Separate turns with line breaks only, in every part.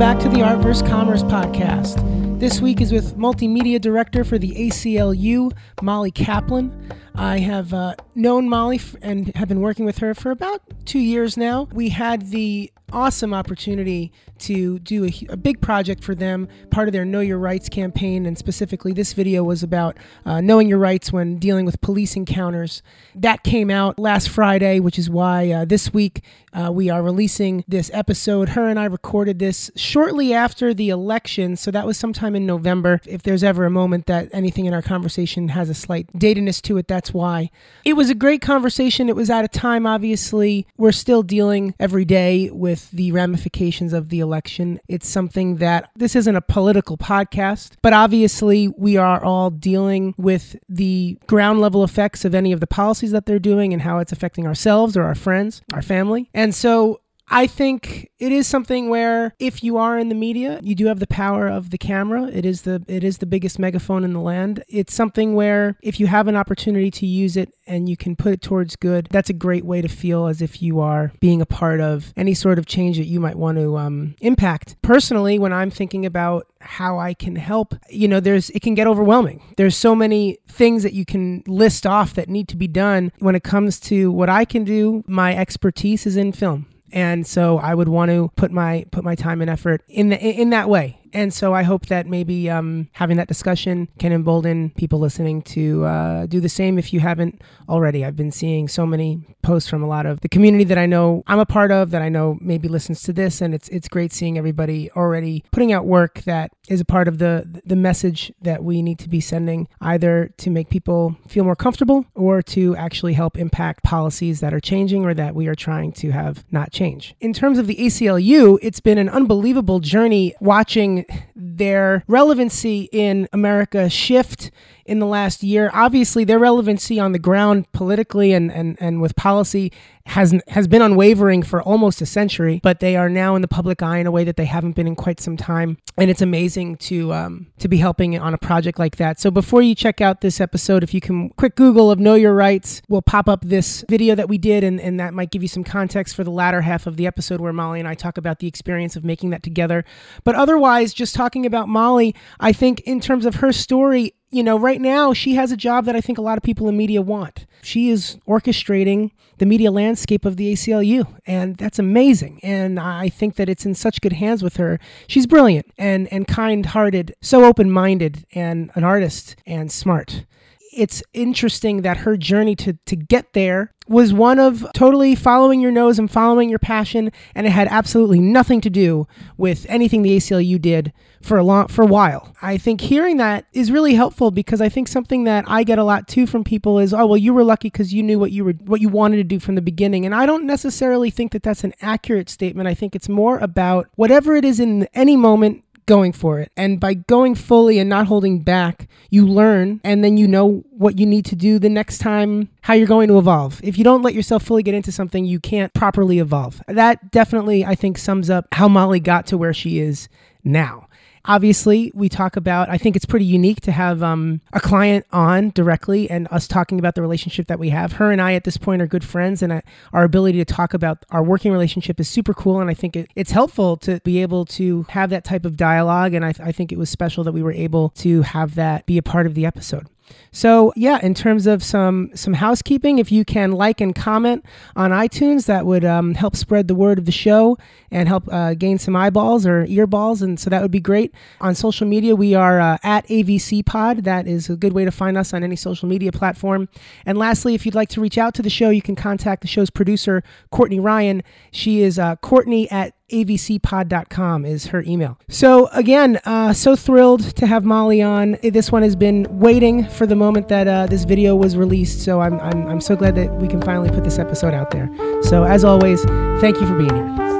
back to the Art vs. Commerce podcast. This week is with Multimedia Director for the ACLU, Molly Kaplan. I have uh, known Molly f- and have been working with her for about two years now. We had the awesome opportunity to do a, a, big project for them, part of their Know Your Rights campaign. And specifically, this video was about uh, knowing your rights when dealing with police encounters. That came out last Friday, which is why uh, this week uh, we are releasing this episode. Her and I recorded this shortly after the election, so that was sometime in November. If there's ever a moment that anything in our conversation has a slight datedness to it, that's why. It was a great conversation. It was at a time, obviously, we're still dealing every day with the ramifications of the election. It's something that this isn't a political podcast, but obviously we are all dealing with the ground level effects of any of the policies that they're doing and how it's affecting ourselves or our friends, our family. And so I think it is something where if you are in the media, you do have the power of the camera. It is the it is the biggest megaphone in the land. It's something where if you have an opportunity to use it and you can put it towards good, that's a great way to feel as if you are being a part of any sort of change that you might want to um, impact. Personally, when I'm thinking about how I can help, you know, there's it can get overwhelming. There's so many things that you can list off that need to be done when it comes to what I can do. My expertise is in film and so I would want to put my put my time and effort in the, in that way. And so I hope that maybe um, having that discussion can embolden people listening to uh, do the same if you haven't already. I've been seeing so many posts from a lot of the community that I know I'm a part of that I know maybe listens to this, and it's it's great seeing everybody already putting out work that is a part of the the message that we need to be sending, either to make people feel more comfortable or to actually help impact policies that are changing or that we are trying to have not change. In terms of the ACLU, it's been an unbelievable journey watching their relevancy in America shift in the last year. Obviously, their relevancy on the ground politically and, and, and with policy has has been unwavering for almost a century, but they are now in the public eye in a way that they haven't been in quite some time, and it's amazing to um, to be helping on a project like that. So before you check out this episode, if you can quick Google of Know Your Rights, will pop up this video that we did, and, and that might give you some context for the latter half of the episode where Molly and I talk about the experience of making that together. But otherwise, just talking about Molly, I think in terms of her story, you know, right now she has a job that I think a lot of people in media want. She is orchestrating the media landscape of the ACLU, and that's amazing. And I think that it's in such good hands with her. She's brilliant and, and kind hearted, so open minded, and an artist and smart. It's interesting that her journey to, to get there was one of totally following your nose and following your passion, and it had absolutely nothing to do with anything the ACLU did for a long for a while. I think hearing that is really helpful because I think something that I get a lot too from people is, oh well, you were lucky because you knew what you were what you wanted to do from the beginning, and I don't necessarily think that that's an accurate statement. I think it's more about whatever it is in any moment going for it. And by going fully and not holding back, you learn and then you know what you need to do the next time, how you're going to evolve. If you don't let yourself fully get into something, you can't properly evolve. That definitely, I think, sums up how Molly got to where she is now. Obviously, we talk about, I think it's pretty unique to have um, a client on directly and us talking about the relationship that we have. Her and I at this point are good friends, and I, our ability to talk about our working relationship is super cool. And I think it, it's helpful to be able to have that type of dialogue. And I, I think it was special that we were able to have that be a part of the episode. So yeah, in terms of some some housekeeping, if you can like and comment on iTunes, that would um, help spread the word of the show and help uh, gain some eyeballs or earballs, and so that would be great. On social media, we are uh, at AVC Pod. That is a good way to find us on any social media platform. And lastly, if you'd like to reach out to the show, you can contact the show's producer, Courtney Ryan. She is uh, Courtney at avcpod.com is her email. So again, uh, so thrilled to have Molly on. This one has been waiting for the moment that uh, this video was released. So I'm, I'm, I'm so glad that we can finally put this episode out there. So as always, thank you for being here.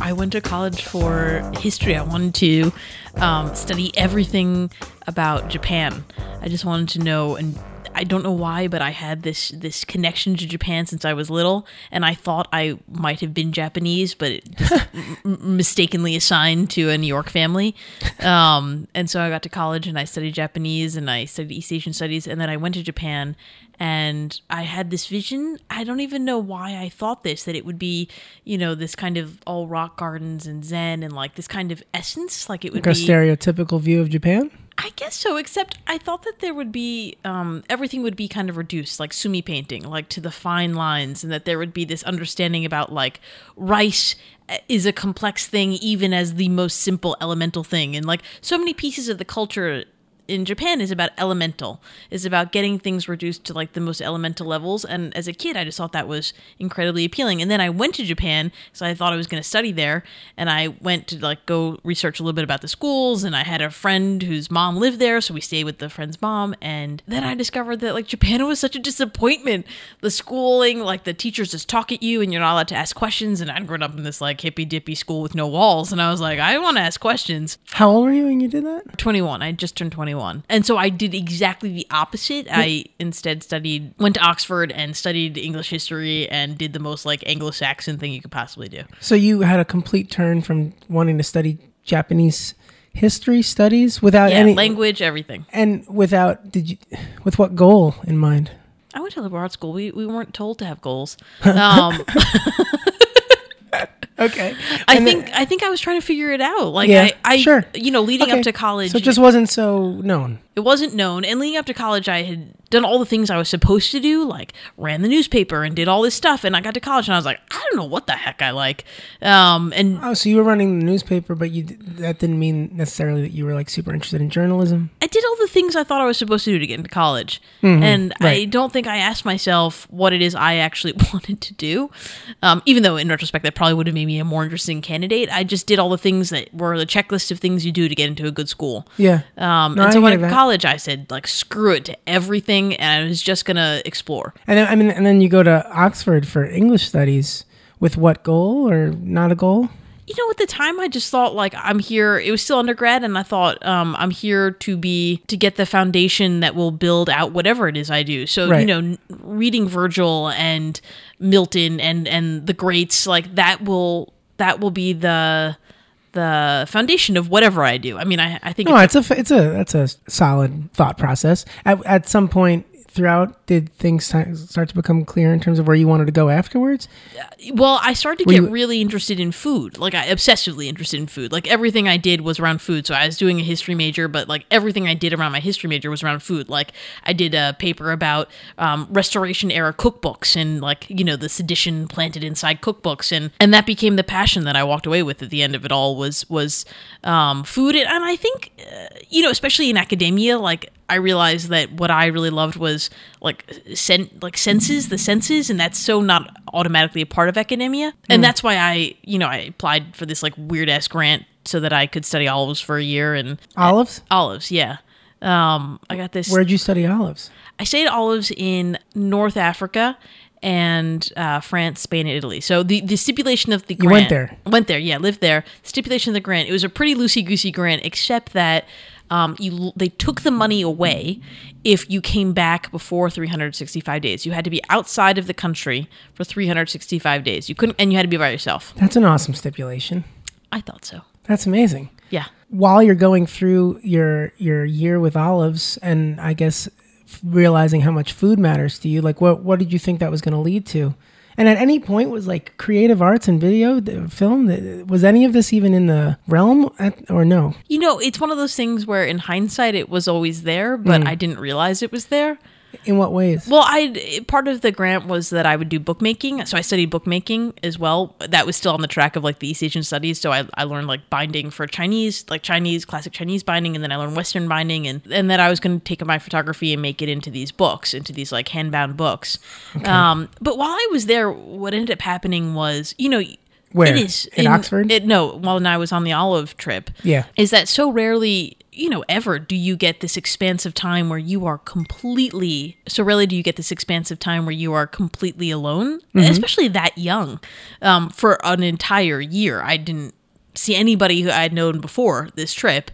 I went to college for history. I wanted to um, study everything about Japan. I just wanted to know and I don't know why, but I had this this connection to Japan since I was little, and I thought I might have been Japanese, but m- mistakenly assigned to a New York family. Um, and so I got to college and I studied Japanese and I studied East Asian studies, and then I went to Japan and I had this vision. I don't even know why I thought this that it would be, you know, this kind of all rock gardens and zen and like this kind of essence, like it would
Like a
be.
stereotypical view of Japan.
I guess so, except I thought that there would be um, everything would be kind of reduced, like sumi painting, like to the fine lines, and that there would be this understanding about like rice uh, is a complex thing, even as the most simple elemental thing, and like so many pieces of the culture in Japan is about elemental, is about getting things reduced to like the most elemental levels. And as a kid, I just thought that was incredibly appealing. And then I went to Japan because I thought I was going to study there, and I went to like go research a little bit about the schools. And I had a friend whose mom lived there, so we stayed with the friend's mom. And then I discovered that like Japan was such a disappointment. The schooling, like the teachers just talk at you, and you're not allowed to ask questions. And I'd grown up in this like hippy dippy school with no walls, and I was like, I want to ask questions.
How old were you when you did that?
21. I just turned 21. And so I did exactly the opposite. I instead studied, went to Oxford and studied English history and did the most like Anglo Saxon thing you could possibly do.
So you had a complete turn from wanting to study Japanese history studies without
Yeah,
any
language, everything.
and without did you with what goal in mind?
I went to liberal arts school. We, we weren't told to have goals. Um,
Okay.
I
And
think I think I was trying to figure it out. Like
Yeah,
I, I
sure.
you know, leading
Okay.
up to college,
So it just wasn't so known.
it wasn't known. And leading up to college, I had done all the things I was supposed to do, like ran the newspaper and did all this stuff. And I got to college and I was like, I don't know what the heck I like. Um, and
Oh, so you were running the newspaper, but you that didn't mean necessarily that you were like super interested in journalism.
I did all the things I thought I was supposed to do to get into college. and I don't think I asked myself what it is I actually wanted to do. Um, even though in retrospect, that probably would have made me a more interesting candidate. I just did all the things that were the checklist of things you do to get into a good school.
Yeah.
Um,
No,
and so when I
hear
got to college, I said, like, screw it to everything. And I was just going to explore.
And then I mean, and then you go to Oxford for English studies with what goal or not a goal?
You know at the time i just thought like i'm here it was still undergrad and i thought um, i'm here to be to get the foundation that will build out whatever it is i do. So you know n- reading virgil and milton and and the greats like that will that will be the the foundation of whatever i do. I mean i, I think
No,
it's,
it's a it's a that's a solid thought process. At, at some point throughout, did things start to become clear in terms of where you wanted to go afterwards?
well i started to
Were
get
you-
really interested in food like i obsessively interested in food. Like everything i did was around food so i was doing a history major but like everything i did around my history major was around food. Like i did a paper about um, restoration era cookbooks and like you know the sedition planted inside cookbooks and and that became the passion that i walked away with at the end of it all was was um, food. And, and i think uh, you know especially in academia like I realized that what I really loved was like sen- like senses, the senses, and that's so not automatically a part of academia. And that's why I, you know, I applied for this like weird ass grant so that I could study olives for a year and
Olives?
olives, yeah. Um, I got this.
Where'd you study olives?
I studied olives in North Africa and uh, France, Spain, and Italy. So the, the stipulation of the grant.
went there?
Went there, yeah, lived there. Stipulation of the grant. It was a pretty loosey goosey grant, except that um, you they took the money away if you came back before 365 days. You had to be outside of the country for 365 days. You couldn't, and you had to be by yourself.
That's an awesome stipulation.
I thought so.
That's amazing.
Yeah.
While you're going through your your year with olives, and I guess realizing how much food matters to you, like what what did you think that was going to lead to? And at any point was like creative arts and video th- film. Was any of this even in the realm, at, or no?
You know, it's one of those things where in hindsight it was always there, but
Mm.
I didn't realize it was there.
In what ways?
Well, I part of the grant was that I would do bookmaking, so I studied bookmaking as well. That was still on the track of like the East Asian studies. So I, I learned like binding for Chinese, like Chinese classic Chinese binding, and then I learned Western binding, and and then I was going to take my photography and make it into these books, into these like handbound books. Um, but while I was there, what ended up happening was, you know.
Where?
It is
In Oxford?
It, no, while I was on the olive trip.
Yeah.
is that so rarely you know ever do you get this expansive time where you are completely so rarely do you get this expansive time where you are completely alone? Especially that young. Um, for an entire year i didn't see anybody who i'd known before this trip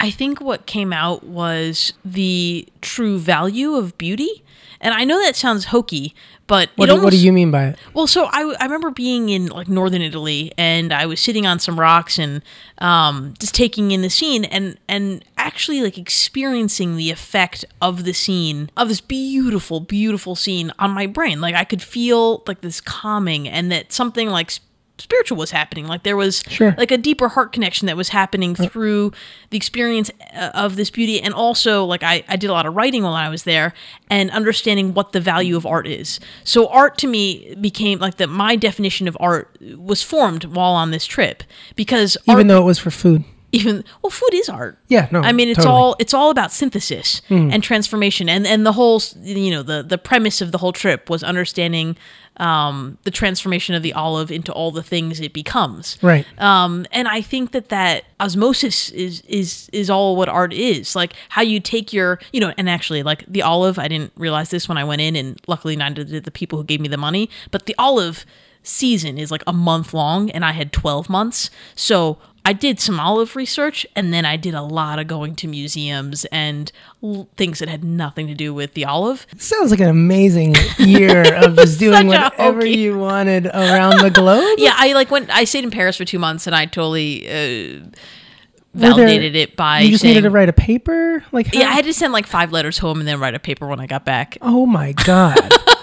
I think what came out was the true value of beauty. And I know that sounds hokey, but
What, do- what do you mean by it?
Well, so I, I remember being in like northern Italy, and I was sitting on some rocks and um, just taking in the scene, and and actually like experiencing the effect of the scene of this beautiful, beautiful scene on my brain. Like I could feel like this calming, and that something like spiritual was happening. Like there was
Sure.
like a deeper heart connection that was happening through the experience uh, of this beauty and also like I, I did a lot of writing while i was there and understanding what the value of art is so art to me became like that. my definition of art was formed while on this trip because
Even
art,
though it was for food.
even well food is art
Yeah, no,
i mean it's
totally.
All it's all about synthesis and transformation and and the whole you know the the premise of the whole trip was understanding um the transformation of the olive into all the things it becomes.
Right.
um and i think that that osmosis is is is all what art is. Like how you take your you know and actually like the olive i didn't realize this when i went in and luckily neither did the people who gave me the money but the olive season is like a month long and i had 12 months. So i did some olive research and then i did a lot of going to museums and l- things that had nothing to do with the olive
Sounds like an amazing year of just doing whatever you wanted around the globe.
yeah i like went i stayed in paris for two months and i totally uh,
Were there-
validated it by
You just
saying,
needed to write a paper? Like
Yeah, I had to send like five letters home and then write a paper when I got back.
Oh my god.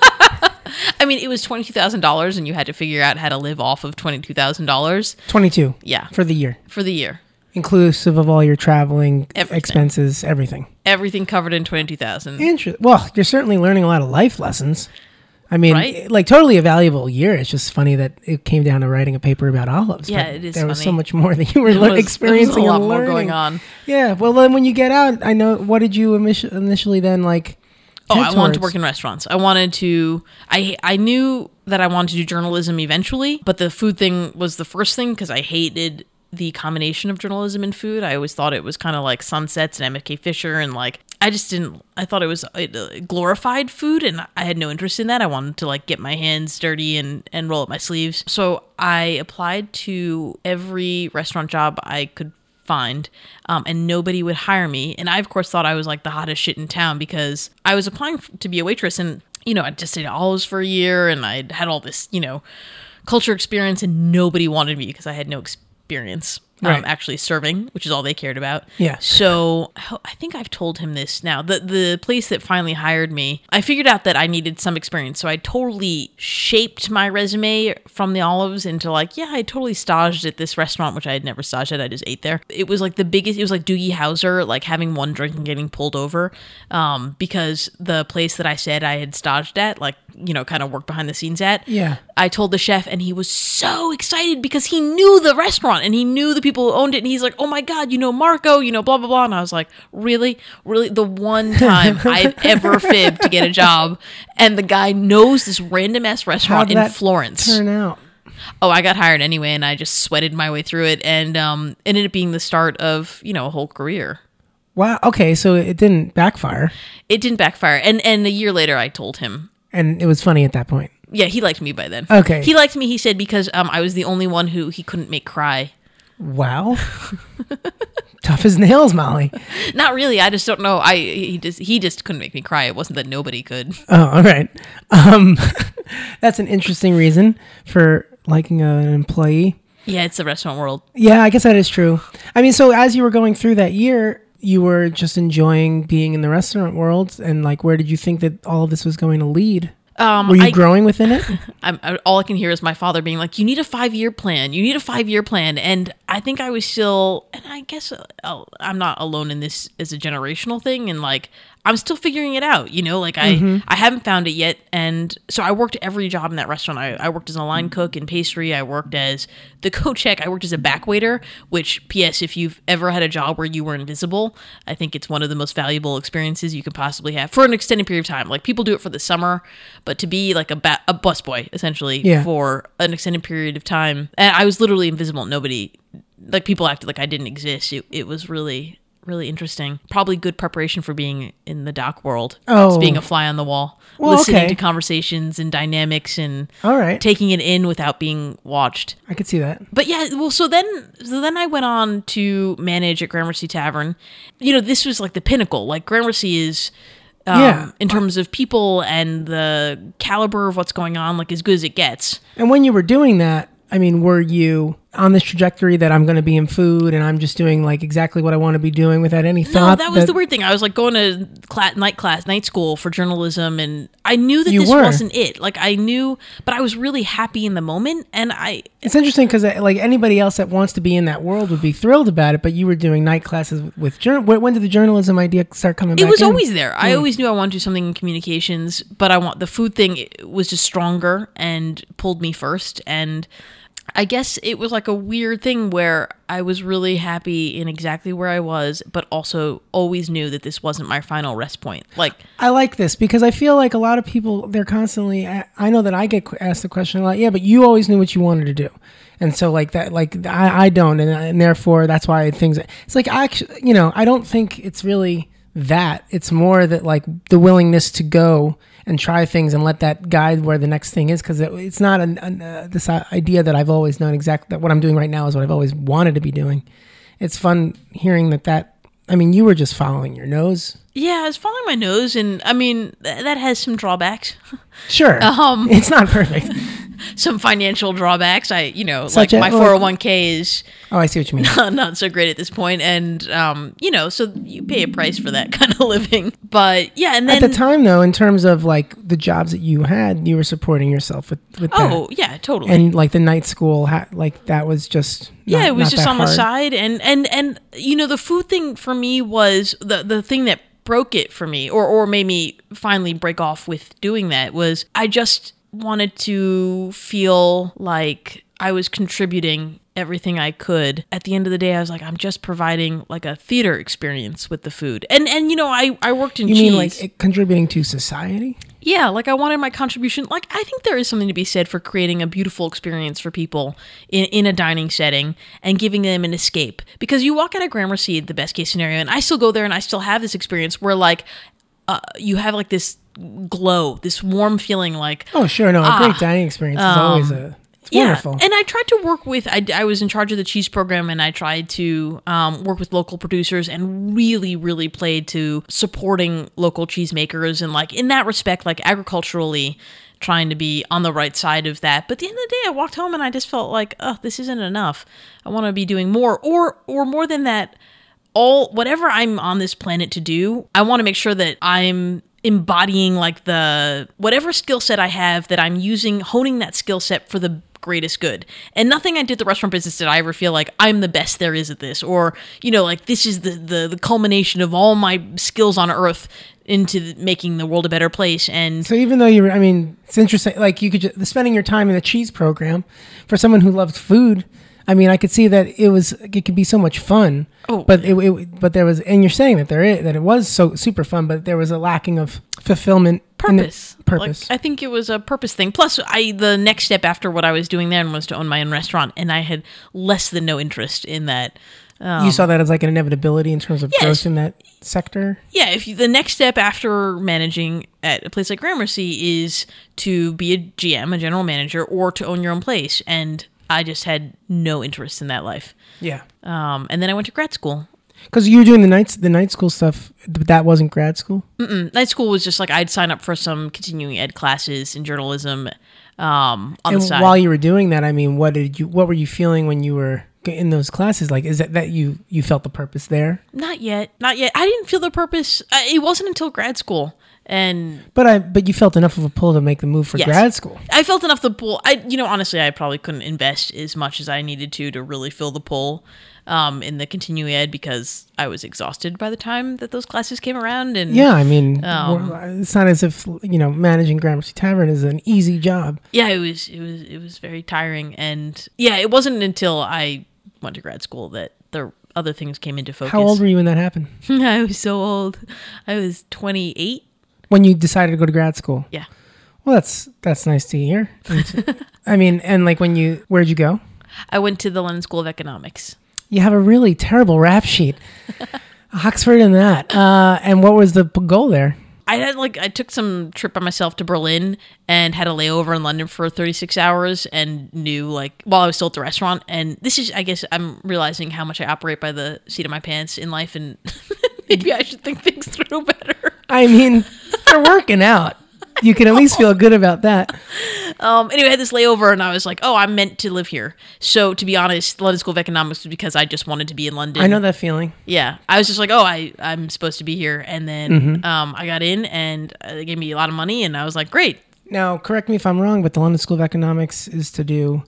I mean, it was twenty two thousand dollars, and you had to figure out how to live off of twenty two thousand dollars.
22
Yeah,
for the year,
for the year,
inclusive of all your traveling
Everything.
expenses, everything.
everything covered in twenty two thousand.
Interesting. Well, you're certainly learning a lot of life lessons. I mean,
Right?
like totally a valuable year. It's just funny that it came down to writing a paper about olives.
Yeah,
but
it is
There was so much more that you were
was-
experiencing
a lot
and
more going on.
Yeah. Well, then when you get out, I know. What did you initi- initially then like?
Oh, I wanted to work in restaurants. I wanted to. I I knew that I wanted to do journalism eventually, but the food thing was the first thing because I hated the combination of journalism and food. I always thought it was kind of like Sunsets and MFK Fisher, and like I just didn't. I thought it was uh, glorified food, and I had no interest in that. I wanted to like get my hands dirty and and roll up my sleeves. So I applied to every restaurant job I could find um, and nobody would hire me. And i of course thought i was like the hottest shit in town because i was applying to be a waitress and you know I'd just at olives for a year and i had all this you know culture experience and nobody wanted me because i had no experience um,
Right.
actually serving which is all they cared about.
Yeah.
so i think i've told him this now. The the place that finally hired me i figured out that i needed some experience. So i totally shaped my resume from the olives into like yeah i totally staged at this restaurant which i had never staged at. I just ate there. It was like the biggest it was like doogie howser like having one drink and getting pulled over um, because the place that i said i had staged at like you know kind of worked behind the scenes at
Yeah.
I told the chef, and he was so excited because he knew the restaurant and he knew the people who owned it. And he's like, "Oh my god, you know Marco, you know blah blah blah." And I was like, "Really, really?" The one time I've ever fibbed to get a job, and the guy knows this random ass restaurant in Florence.
Turn out.
Oh, I got hired anyway, and I just sweated my way through it, and um, ended up being the start of you know a whole career.
Wow. Okay, so it didn't backfire,
It didn't backfire, and and a year later, I told him
and it was funny at that point.
Yeah, he liked me by then.
Okay.
He liked me, he said, because um, I was the only one who he couldn't make cry.
Wow. Tough as nails, Molly.
Not really. I just don't know. I he just he just couldn't make me cry. It wasn't that nobody could.
Oh, all right. Um, that's an interesting reason for liking an employee.
Yeah, it's the restaurant world.
Yeah, I guess that is true. I mean, so as you were going through that year, you were just enjoying being in the restaurant world, and like, where did you think that all of this was going to lead?
Um,
Were you
I,
growing within it?
I'm, I, all I can hear is my father being like, "You need a five year plan. You need a five year plan." And I think I was still, and I guess uh, I'm not alone in this as a generational thing. And like, I'm still figuring it out. You know, like I mm-hmm. I haven't found it yet. And so I worked every job in that restaurant. I, I worked as a line cook in pastry. I worked as the co-check. I worked as a back waiter. Which, P.S. If you've ever had a job where you were invisible, I think it's one of the most valuable experiences you could possibly have for an extended period of time. Like people do it for the summer, but to be like a ba- a busboy essentially
Yeah.
for an extended period of time, and I was literally invisible. Nobody, like people acted like I didn't exist. It, it was really really interesting. Probably good preparation for being in the doc world.
Oh.
Just being a fly on the wall,
Well,
listening
okay.
to conversations and dynamics and
All right.
taking it in without being watched.
I could see that.
But yeah, well, so then, so then I went on to manage at Gramercy Tavern. You know, this was like the pinnacle. Like Gramercy is, um,
Yeah.
in terms of people and the caliber of what's going on, like as good as it gets.
And when you were doing that, I mean, were you on this trajectory that I'm going to be in food and I'm just doing like exactly what I want to be doing without any thought.
No, that was the weird thing. I was like going to class, night class, night school for journalism, and I knew that this
were.
wasn't it. Like I knew, but I was really happy in the moment, and I
It's interesting because uh, like anybody else that wants to be in that world would be thrilled about it, but you were doing night classes with, with jour- when did the journalism idea start coming back?
it was
in?
always there. I always knew I wanted to do something in communications, but I want the food thing was just stronger and pulled me first. And I guess it was like a weird thing where I was really happy in exactly where I was, but also always knew that this wasn't my final rest point. Like,
I like this because I feel like a lot of people they're constantly. I know that I get asked the question a lot. Yeah, but you always knew what you wanted to do, and so like that, like I, I don't, and, and therefore that's why things. It's like actually, you know, I don't think it's really that. It's more that like the willingness to go and try things and let that guide where the next thing is because it, it's not an, an, uh, this idea that I've always known exactly that what I'm doing right now is what I've always wanted to be doing. It's fun hearing that that. I mean, you were just following your nose.
yeah, I was following my nose, and I mean, th- that has some drawbacks.
Sure.
Um,
it's not perfect.
some financial drawbacks. I, you know,
Such
like
a-
my 401k is
Oh, I see what you mean.
not, not so great at this point, and um, you know, so you pay a price for that kind of living. But yeah, and
At the time, though, in terms of like the jobs that you had, you were supporting yourself with with
oh
that.
yeah, totally.
and like the night school, ha- like that was just
yeah, it was just on the side, and and and you know, the food thing for me was the the thing that broke it for me, or or made me finally break off with doing that was I just wanted to feel like I was contributing everything I could. At the end of the day, I was like, I'm just providing like a theater experience with the food, and and you know, I I worked in
You
cheese.
mean like contributing to society?
Yeah, like I wanted my contribution. Like I think there is something to be said for creating a beautiful experience for people in, in a dining setting and giving them an escape. Because you walk out of Gramercy, the best case scenario, and I still go there and I still have this experience where like uh, you have like this glow, this warm feeling, like
Oh, sure. No, a great dining experience is always a. It's wonderful.
Ah. Um, yeah, and I tried to work with. I, I was in charge of the cheese program, and I tried to um, work with local producers, and really, really played to supporting local cheesemakers, and like in that respect, like agriculturally, trying to be on the right side of that. But at the end of the day, I walked home and I just felt like, oh, this isn't enough. I want to be doing more, or or more than that. All whatever I'm on this planet to do, I want to make sure that I'm embodying like the whatever skill set I have that I'm using, honing that skill set for the greatest good. And nothing I did the restaurant business did I ever feel like I'm the best there is at this, or you know, like this is the the, the culmination of all my skills on earth into the- making the world a better place. And
so even though you're, I mean, it's interesting. Like you could just spending your time in the cheese program for someone who loved food. I mean, I could see that it was it could be so much fun.
Oh.
but it, it but there was, and you're saying that there is that it was so super fun, but there was a lacking of fulfillment,
purpose
purpose.
like i think it was a purpose thing plus i the next step after what i was doing then was to own my own restaurant and i had less than no interest in that
you saw um, that as like an inevitability in terms of
Yes.
growth in that sector.
yeah if you, the next step after managing at a place like gramercy is to be a gm a general manager or to own your own place and i just had no interest in that life
Yeah,
um, and then i went to grad school
because you were doing the nights the night school stuff, but that wasn't grad school.
Mm, night school was just like i'd sign up for some continuing ed classes in journalism um, on
and
the side
while you were doing that, I mean, what did you what were you feeling when you were in those classes? Like, is that that you you felt the purpose there?
Not yet. Not yet. I didn't feel the purpose. Uh, it wasn't until grad school. And
But I but you felt enough of a pull to make the move for
Yes.
grad school.
I felt enough of the pull. I, you know, honestly, I probably couldn't invest as much as I needed to to really fill the pull um, in the continuing ed because I was exhausted by the time that those classes came around. And
Yeah, I mean,
Um,
it's not as if you know managing Gramercy Tavern is an easy job.
yeah, it was, it was, it was very tiring. And yeah, it wasn't until I went to grad school that the other things came into focus.
How old were you when that happened?
I was so old. I was 28.
When you decided to go to grad school?
Yeah.
Well, that's that's nice to hear. I mean, and like when you where'd you go?
I went to the London School of Economics.
You have a really terrible rap sheet. Oxford and that. Uh, and what was the goal there?
I had like I took some trip by myself to Berlin and had a layover in London for 36 hours and knew like while I was still at the restaurant and this is I guess I'm realizing how much I operate by the seat of my pants in life and maybe I should think things through better.
I mean, they're working out. You can at least feel good about that.
Um, anyway, I had this layover and I was like, oh, I'm meant to live here. So to be honest, London School of Economics was because I just wanted to be in London.
I know that feeling.
Yeah, I was just like, oh, I I'm supposed to be here, and then
Mm-hmm.
um, I got in and uh, they gave me a lot of money, and I was like, great.
Now, correct me if I'm wrong, but the London School of Economics is to do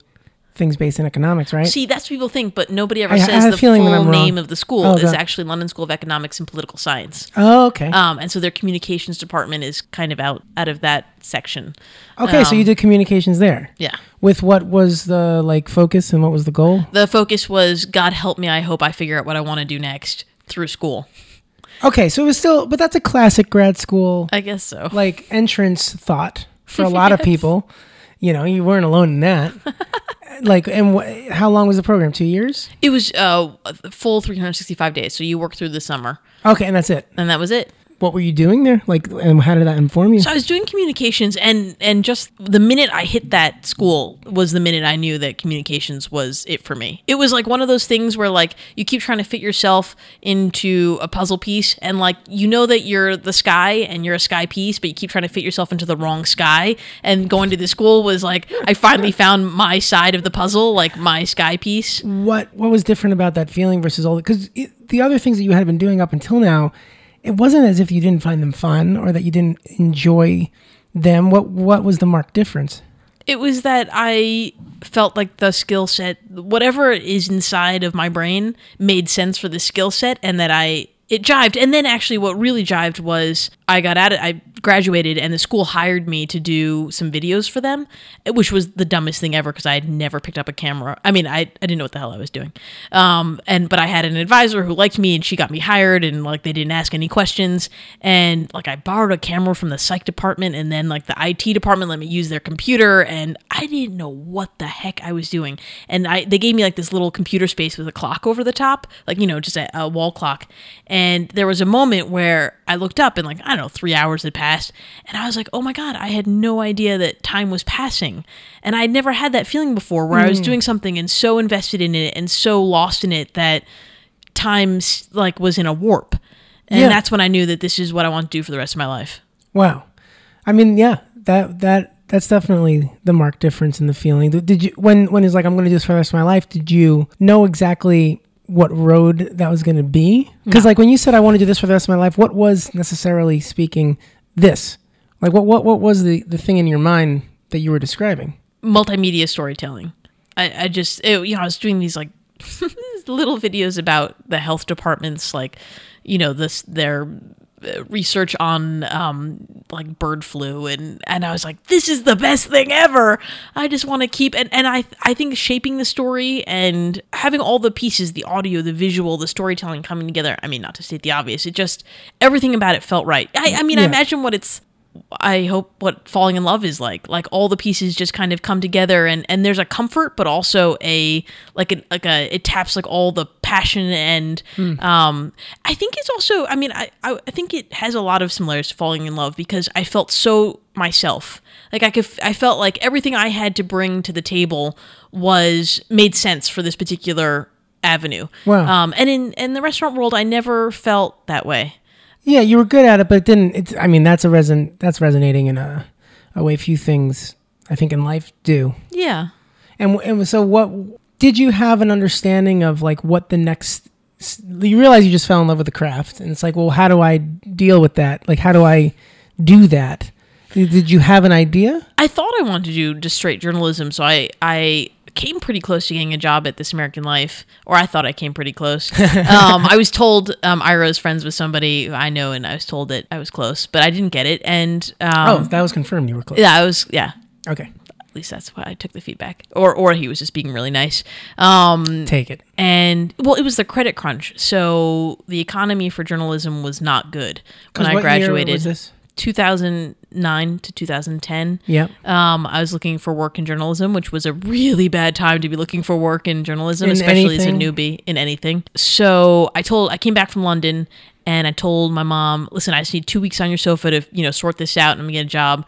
things based in economics, right?
See, that's what people think, but nobody ever
I- I
says
a
the full
I'm wrong.
name of the school
Oh,
is
God.
actually London School of Economics and Political Science.
oh, okay.
Um, and so their communications department is kind of out out of that section.
okay, so
um,
you did communications there.
Yeah.
With what was the like focus and what was the goal?
The focus was God help me, I hope I figure out what I want to do next through school.
Okay, so it was still, but that's a classic grad school
I guess so.
like entrance thought for a lot of people. You know, you weren't alone in that. like, and wh- how long was the program? Two years?
It was uh, a full 365 days. So you work through the summer,
Okay, and that's it.
and that was it.
What were you doing there? Like, and how did that inform you?
So I was doing communications, and and just the minute I hit that school was the minute I knew that communications was it for me. It was like one of those things where like you keep trying to fit yourself into a puzzle piece, and like you know that you're the sky and you're a sky piece, but you keep trying to fit yourself into the wrong sky. And going to the school was like I finally found my side of the puzzle, like my sky piece.
what what was different about that feeling versus all because the other things that you had been doing up until now it wasn't as if you didn't find them fun or that you didn't enjoy them what what was the marked difference
it was that I felt like the skill set, whatever is inside of my brain, made sense for the skill set, and that I it jived. And then actually, what really jived was I got at it. I graduated, and the school hired me to do some videos for them, which was the dumbest thing ever because I had never picked up a camera. I mean, I, I didn't know what the hell I was doing. Um, and but I had an advisor who liked me, and she got me hired, and like they didn't ask any questions. And like I borrowed a camera from the psych department, and then like the IT department let me use their computer, and I didn't know what the heck I was doing. And I they gave me like this little computer space with a clock over the top, like you know, just a, a wall clock. And there was a moment where I looked up and like I don't know, three hours had passed, and I was like, oh my god, I had no idea that time was passing, and I'd never had that feeling before where I was hmm. doing something and so invested in it and so lost in it that time like was in a warp. And
Yeah.
that's when I knew that this is what I want to do for the rest of my life.
wow i mean yeah that that that's definitely the marked difference in the feeling did did you when when it's like i'm going to do this for the rest of my life did you know exactly what road that was going to be because like when you said i want to do this for the rest of my life what was necessarily speaking this? Like what what what was the the thing in your mind that you were describing?
Multimedia storytelling. I, I just, it, you know, I was doing these like little videos about the health departments, like, you know, this their research on um like bird flu and and I was like this is the best thing ever. I just want to keep and and I I think shaping the story and having all the pieces, the audio, the visual, the storytelling coming together. I mean, not to state the obvious, it just everything about it felt right. I I mean, I imagine what it's I hope what falling in love is like. Like all the pieces just kind of come together and and there's a comfort but also a like a like a it taps like all the passion and um I think it's also I mean I I I think it has a lot of similarities to falling in love because I felt so myself. Like I could I felt like everything I had to bring to the table was made sense for this particular avenue.
Wow.
Um and in in the restaurant world I never felt that way.
Yeah, you were good at it, but it didn't. It's. I mean, that's a reson. That's resonating in a, a way few things I think in life do.
Yeah.
And and so, what did you have an understanding of like what the next? You realize you just fell in love with the craft, and it's like, well, how do I deal with that? Like, how do I do that? Did, did you have an idea?
I thought I wanted to do just straight journalism, so I I came pretty close to getting a job at This American Life, or I thought I came pretty close. um, I was told um, Ira was friends with somebody I know, and I was told that I was close, but I didn't get it. And um,
oh, that was confirmed. You were close.
yeah, I was yeah.
Okay,
At least that's why I took the feedback, or or he was just being really nice. Um,
take it.
and well, it was the credit crunch, so the economy for journalism was not good when I graduated.
Was this?
2009 to 2010.
Yep.
Um, I was looking for work in journalism, which was a really bad time to be looking for work in journalism,
In
especially
anything?
as a newbie in anything. So I told, I came back from London and I told my mom, listen, I just need two weeks on your sofa to, you know, sort this out and I'm gonna get a job.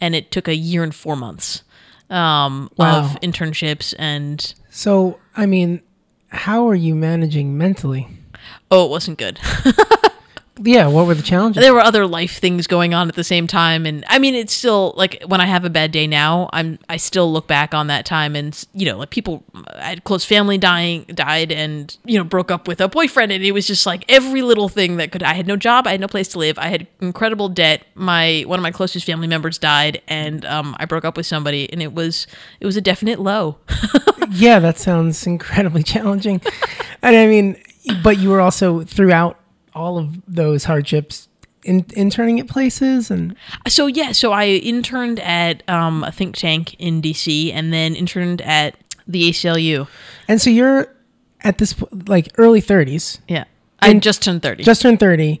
And it took a year and four months um,
Wow.
of internships and,
So, I mean, how are you managing mentally?
oh, it wasn't good.
Yeah, what were the challenges?
there were other life things going on at the same time and i mean it's still like when i have a bad day now i'm i still look back on that time and you know like people i had close family dying died and you know broke up with a boyfriend and it was just like every little thing that could i had no job i had no place to live i had incredible debt my one of my closest family members died and um, i broke up with somebody and it was it was a definite low
yeah, that sounds incredibly challenging. and I mean, but you were also throughout all of those hardships in, interning at places and
So yeah, so I interned at um, a think tank in DC, and then interned at the ACLU.
and so you're at this like early 30s,
Yeah, I just turned thirty.
just turned 30,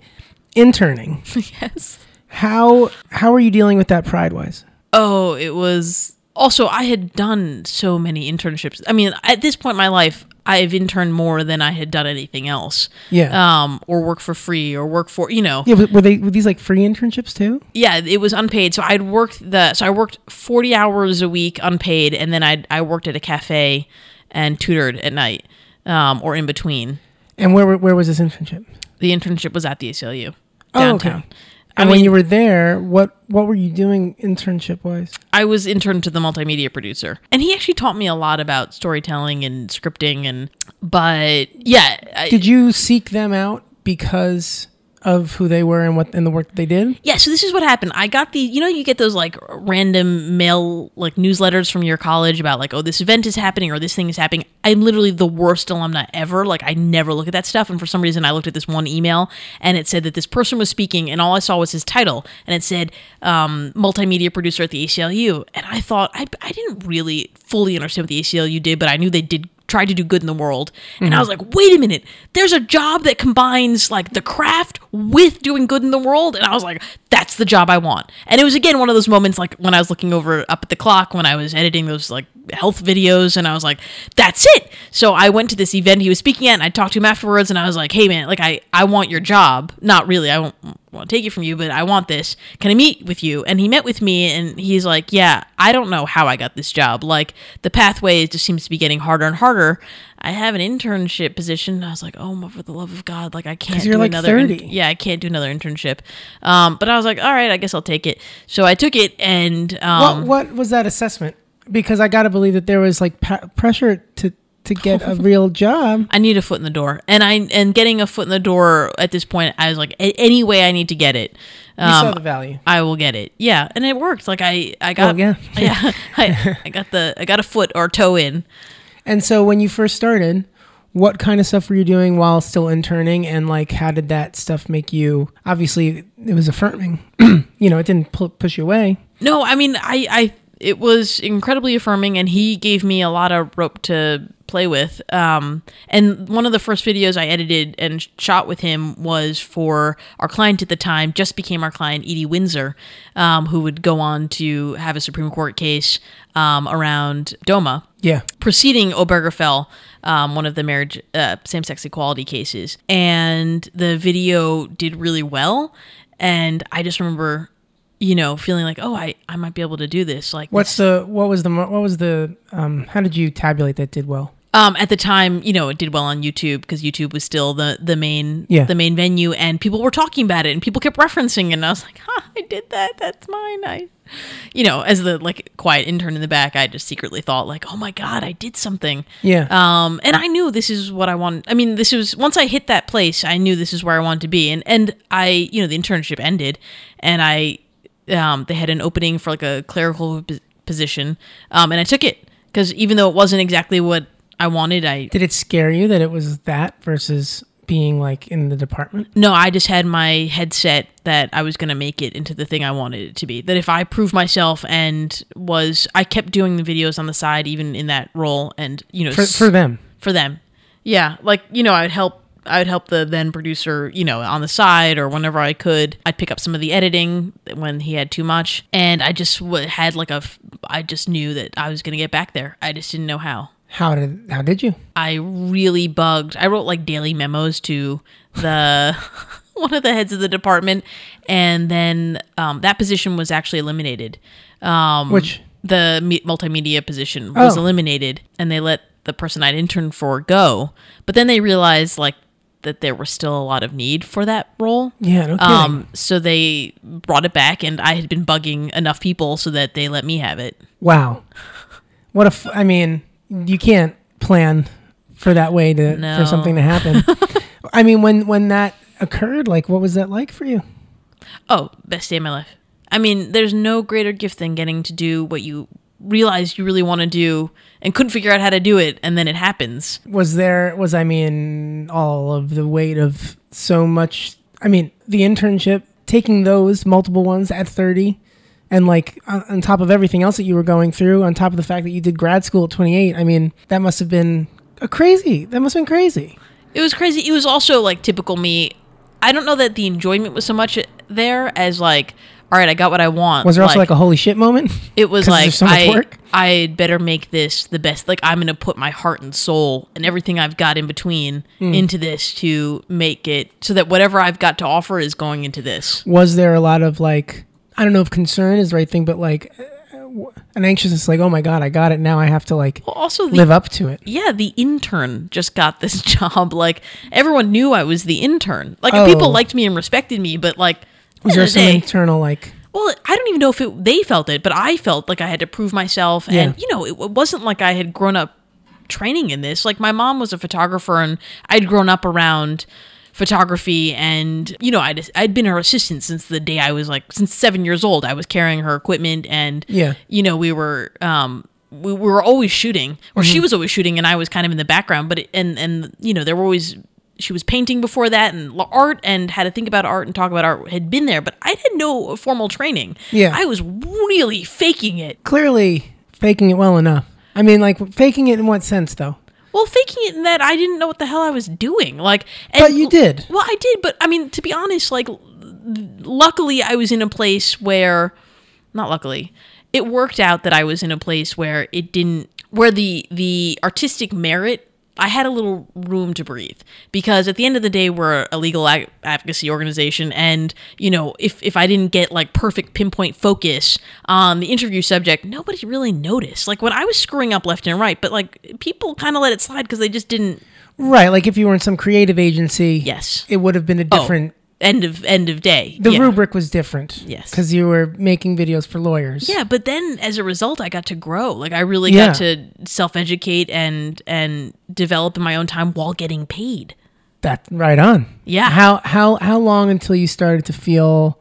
interning.
yes.
How how are you dealing with that pride wise?
Oh, it was. Also, I had done so many internships. I mean, at this point in my life, I've interned more than I had done anything else.
Yeah.
Um, or work for free, or work for you know.
yeah, but were they were these like free internships too?
yeah it was unpaid so i'd worked the so i worked 40 hours a week unpaid and then i i worked at a cafe and tutored at night um, or in between
And where where was this internship?
the internship was at the aclu
Oh,
downtown
okay.
I
And when you were there, what what were you doing internship wise?
I was intern to the multimedia producer, and he actually taught me a lot about storytelling and scripting. And but yeah, I,
Did you seek them out because of who they were and what and the work that they did?
yeah. So this is what happened. I got the you know you get those like random mail like newsletters from your college about like oh this event is happening or this thing is happening. I'm literally the worst alumna ever. Like I never look at that stuff. And for some reason I looked at this one email and it said that this person was speaking and all I saw was his title and it said um, multimedia producer at the ACLU. And I thought I I didn't really fully understand what the ACLU did, but I knew they did try to do good in the world. And I was like, wait a minute, there's a job that combines like the craft with doing good in the world. And I was like, that's the job I want. And it was again one of those moments like when I was looking over up at the clock when I was editing those like health videos and I was like, that's it. So I went to this event he was speaking at and I talked to him afterwards and I was like, hey man, like I, I want your job. Not really, I won't want to take it from you, but I want this. Can I meet with you? And he met with me and he's like, yeah, I don't know how I got this job. Like the pathway just seems to be getting harder and harder. I have an internship position. I was like, oh, my for the love of God, like I can't
you're
do
like
another. in-
30.
yeah, I can't do another internship. Um, but I was like, all right, I guess I'll take it. So I took it, and um,
what what was that assessment? Because I got to believe that there was like pa- pressure to to get a real job.
I need a foot in the door, and I and getting a foot in the door at this point, I was like, any way I need to get it,
You saw
um,
the value.
I will get it. Yeah, and it worked. Like I, I got,
Oh, yeah.
yeah, I, I got the, I got a foot or toe in.
And so when you first started, what kind of stuff were you doing while still interning and like how did that stuff make you obviously it was affirming. you know, it didn't pu- push you away.
No, I mean, I, I, it was incredibly affirming, and he gave me a lot of rope to play with. Um, and one of the first videos I edited and shot with him was for our client at the time, just became our client, Edie Windsor, um, who would go on to have a Supreme Court case um, around DOMA
Yeah.
preceding Obergefell, um, one of the marriage uh, same-sex equality cases, and the video did really well. And I just remember, you know, feeling like, oh, I, I might be able to do this. Like,
What's the what was the what was the um how did you tabulate that did well?
Um, at the time, you know, it did well on YouTube because YouTube was still the the main
Yeah.
the main venue, and people were talking about it, and people kept referencing, it, and I was like, "Ha, I did that. That's mine." I, you know, as the like quiet intern in the back, I just secretly thought like, "Oh my god, I did something."
Yeah.
Um, and I knew this is what I wanted. I mean, this was once I hit that place, I knew this is where I wanted to be. And and I, you know, the internship ended, and I, um, they had an opening for like a clerical position, um, and I took it because even though it wasn't exactly what I wanted, I
did it scare you that it was that versus being like in the department?
no, I just had my headset that I was going to make it into the thing I wanted it to be. That if I proved myself and was, I kept doing the videos on the side, even in that role, and you know,
For for them.
for them. Yeah, like you know, I would help I would help the then producer, you know, on the side or whenever I could. I'd pick up some of the editing when he had too much, and I just w- had like a. f- I just knew that I was going to get back there. I just didn't know how.
How did how did you?
I really bugged. I wrote like daily memos to the one of the heads of the department, and then um, that position was actually eliminated. Um,
Which
the me- multimedia position was
Oh.
eliminated, and they let the person I'd interned for go. But then they realized like that there was still a lot of need for that role.
yeah, no.
Um, so they brought it back, and I had been bugging enough people so that they let me have it.
wow, what if I mean, you can't plan for that way to
No.
for something to happen. I mean, when when that occurred, like, what was that like for you?
Oh, best day of my life. I mean, there's no greater gift than getting to do what you realize you really want to do and couldn't figure out how to do it, and then it happens.
was there was i mean all of the weight of so much i mean the internship taking those multiple ones at 30 and like on, on top of everything else that you were going through on top of the fact that you did grad school at 28 i mean that must have been a crazy that must have been crazy
It was crazy. It was also like typical me. I don't know that the enjoyment was so much there as like, all right, I got what I want.
was there also like a holy shit moment
It was like
so
I
work?
I'd better make this the best. Like I'm gonna put my heart and soul and everything I've got in between
Hmm.
into this to make it so that whatever I've got to offer is going into this.
was there a lot of like i don't know if concern is the right thing but like uh, an anxiousness like oh my god i got it now i have to like
Well, also the
live up to it
yeah, the intern just got this job. Like everyone knew I was the intern. Like
Oh.
people liked me and respected me, but like
was there
the
some
day-
internal like
well, I don't even know if it, they felt it, but I felt like I had to prove myself. And, you know, it, it wasn't like I had grown up training in this. Like, my mom was a photographer, and I'd grown up around photography. And, you know, I'd, I'd been her assistant since the day I was like, since seven years old. I was carrying her equipment, and,
Yeah.
you know, we were, um, we, we were always shooting, or
Mm-hmm.
she was always shooting, and I was kind of in the background. But, it, and, and, you know, there were always, she was painting before that and art and had to think about art and talk about art had been there, but I had no formal training.
Yeah.
I was really faking it.
clearly faking it well enough. I mean, like faking it in what sense, though?
Well, faking it in that I didn't know what the hell I was doing. Like, and,
But you did.
Well, I did, but I mean, to be honest, like, luckily I was in a place where, not luckily, it worked out that I was in a place where it didn't, where the the artistic merit. I had a little room to breathe because at the end of the day, we're a legal ag- advocacy organization, and you know, if if I didn't get like perfect pinpoint focus on the interview subject, nobody really noticed. Like when I was screwing up left and right, but like people kind of let it slide because they just didn't.
Right. Like if you were in some creative agency,
Yes.
it would have been a
Oh,
different.
End of end of day.
the
yeah.
rubric was different.
Yes.
Because you were making videos for lawyers.
Yeah, but then as a result, I got to grow. Like I really
Yeah.
got to self educate and and develop in my own time while getting paid.
That right on.
Yeah.
How how how long until you started to feel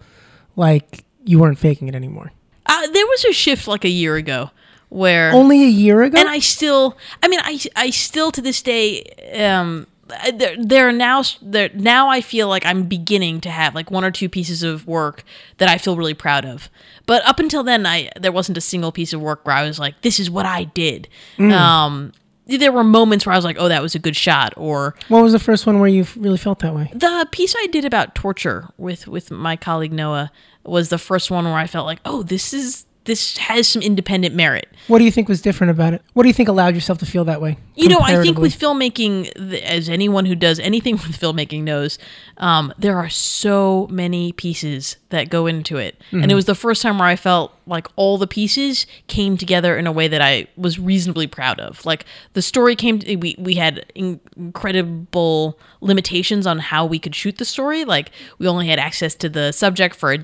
like you weren't faking it anymore?
Uh, there was a shift like a year ago where
Only a year ago.
and I still, I mean, I, I still to this day, um, there, there are now, there now I feel like I'm beginning to have like one or two pieces of work that I feel really proud of. But up until then, I there wasn't a single piece of work where I was like, this is what I did.
Mm.
Um, there were moments where I was like, oh, that was a good shot, or
what was the first one where you really felt that way?
the piece I did about torture with with my colleague Noah was the first one where I felt like, oh, this is this has some independent merit.
What do you think was different about it? What do you think allowed yourself to feel that way?
You know, I think with filmmaking, as anyone who does anything with filmmaking knows, um, there are so many pieces that go into it. And it was the first time where I felt like all the pieces came together in a way that I was reasonably proud of. Like the story came, to, we, we had incredible limitations on how we could shoot the story. Like we only had access to the subject for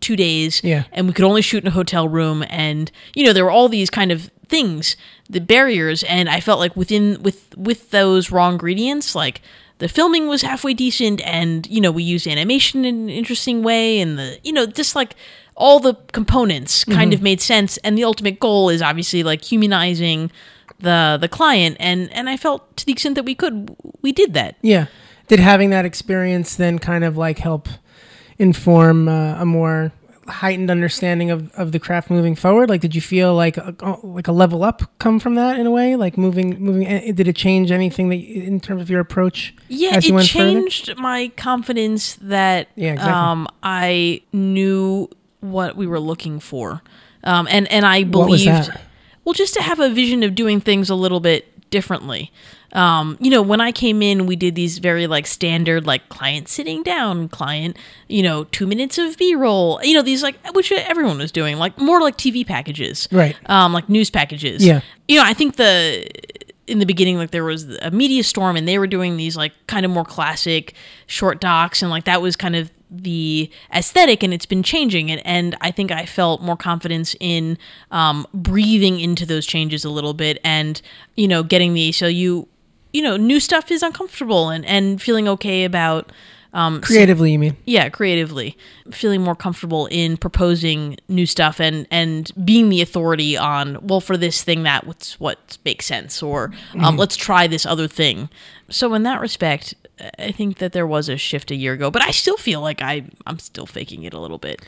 two days
Yeah.
and we could only shoot in a hotel room and you know there were all these kind of things the barriers and i felt like within with with those raw ingredients like the filming was halfway decent and you know we used animation in an interesting way and the you know just like all the components kind of made sense and the ultimate goal is obviously like humanizing the the client and and i felt to the extent that we could we did that
Yeah. Did having that experience then kind of like help inform uh, a more heightened understanding of, of the craft moving forward? Like, did you feel like a, like a level up come from that in a way? Like moving, moving. eh, Did it change anything that you, in terms of your approach?
Yeah, it
went further?
changed my confidence that
Yeah, exactly.
um, I knew what we were looking for, um, and and I believed. Well, just to have a vision of doing things a little bit differently. Um, you know, when I came in, we did these very like standard, like client sitting down, client, you know, two minutes of B roll, you know, these like, which everyone was doing, like more like TV packages,
Right.
Um, like news packages.
Yeah.
You know, I think the, in the beginning, like there was a media storm and they were doing these like kind of more classic short docs and like that was kind of the aesthetic and it's been changing. And, and I think I felt more confidence in um, breathing into those changes a little bit and you know getting the ACLU you know new stuff is uncomfortable and and feeling okay about um,
Creatively, you mean?
yeah creatively. Feeling more comfortable in proposing new stuff and and being the authority on well for this thing that what's what makes sense or um, let's try this other thing. So in that respect i think that there was a shift a year ago but i still feel like i i'm still faking it a little bit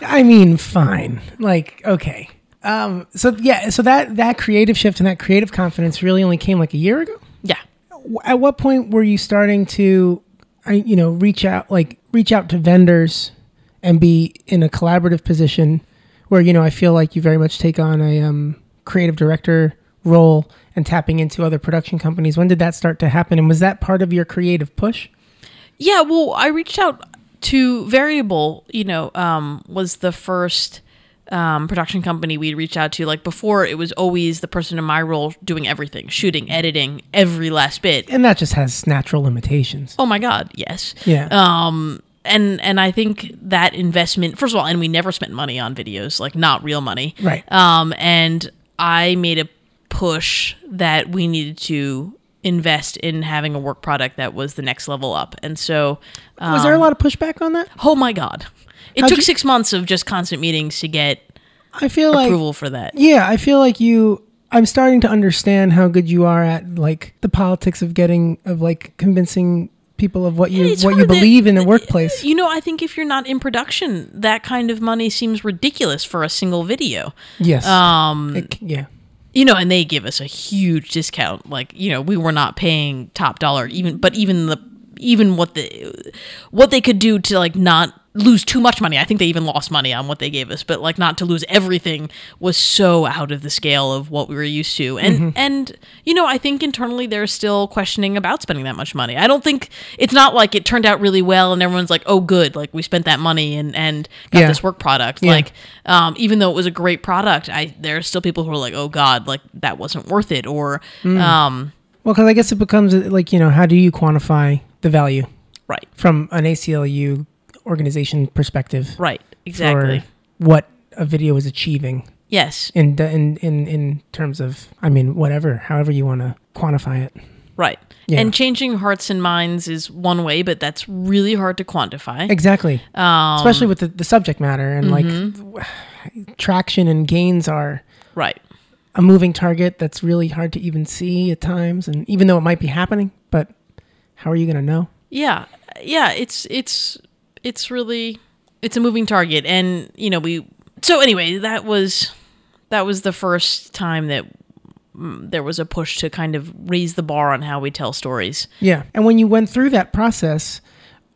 I mean, fine. Like, okay. Um, so yeah, so that that creative shift and that creative confidence really only came like a year ago.
yeah
At what point were you starting to, I, you know, reach out like reach out to vendors and be in a collaborative position where you know I feel like you very much take on a um, creative director role and tapping into other production companies. When did that start to happen, and was that part of your creative push?
Yeah, well, I reached out to Variable, you know, um, was the first um, production company we'd reach out to. Like before, it was always the person in my role doing everything shooting, editing, every last bit.
And that just has natural limitations.
Oh my God, yes.
Yeah.
Um, and and I think that investment, first of all, and we never spent money on videos, like not real money.
Right.
Um, and I made a push that we needed to invest in having a work product that was the next level up. And so, um,
was there a lot of pushback on that?
Oh my god. It
How'd
took
you-
six months of just constant meetings to get
I feel like
approval for that.
Yeah, I feel like you. I'm starting to understand how good you are at like the politics of getting of like convincing people of what you
It's
what you believe in the workplace.
You know, I think if you're not in production, that kind of money seems ridiculous for a single video.
Yes.
Um,
It- yeah.
You know, and they give us a huge discount. Like, you know, we were not paying top dollar even, but even the even what the what they could do to like not lose too much money. I think they even lost money on what they gave us, but like not to lose everything was so out of the scale of what we were used to. And and you know, I think internally they're still questioning about spending that much money. I don't think it's not like it turned out really well and everyone's like, "Oh good, like we spent that money and and got
Yeah.
this work product."
Yeah.
Like um, even though it was a great product, I there are still people who are like, "Oh God, like that wasn't worth it," or
Mm.
um,
Well, because I guess it becomes like you know how do you quantify the value
right,
from an ACLU organization perspective
right, exactly,
what a video is achieving
yes,
in in in in terms of I mean whatever however you want to quantify it.
right.
Yeah.
And changing hearts and minds is one way, but that's really hard to quantify.
Exactly.
Um,
Especially with the, the subject matter and like traction and gains are
right,
a moving target that's really hard to even see at times and even though it might be happening how are you going to know
yeah, yeah. It's it's it's really it's a moving target, and you know we. So anyway, that was that was the first time that mm, there was a push to kind of raise the bar on how we tell stories.
yeah and when you went through that process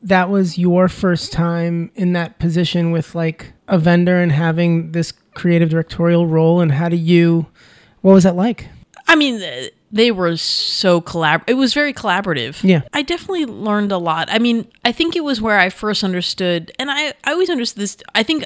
that was your first time in that position with like a vendor and having this creative directorial role and how do you what was that like
I mean, they were so collab. It was very collaborative.
Yeah.
I definitely learned a lot. I mean, I think it was where I first understood, and I, I always understood this. I think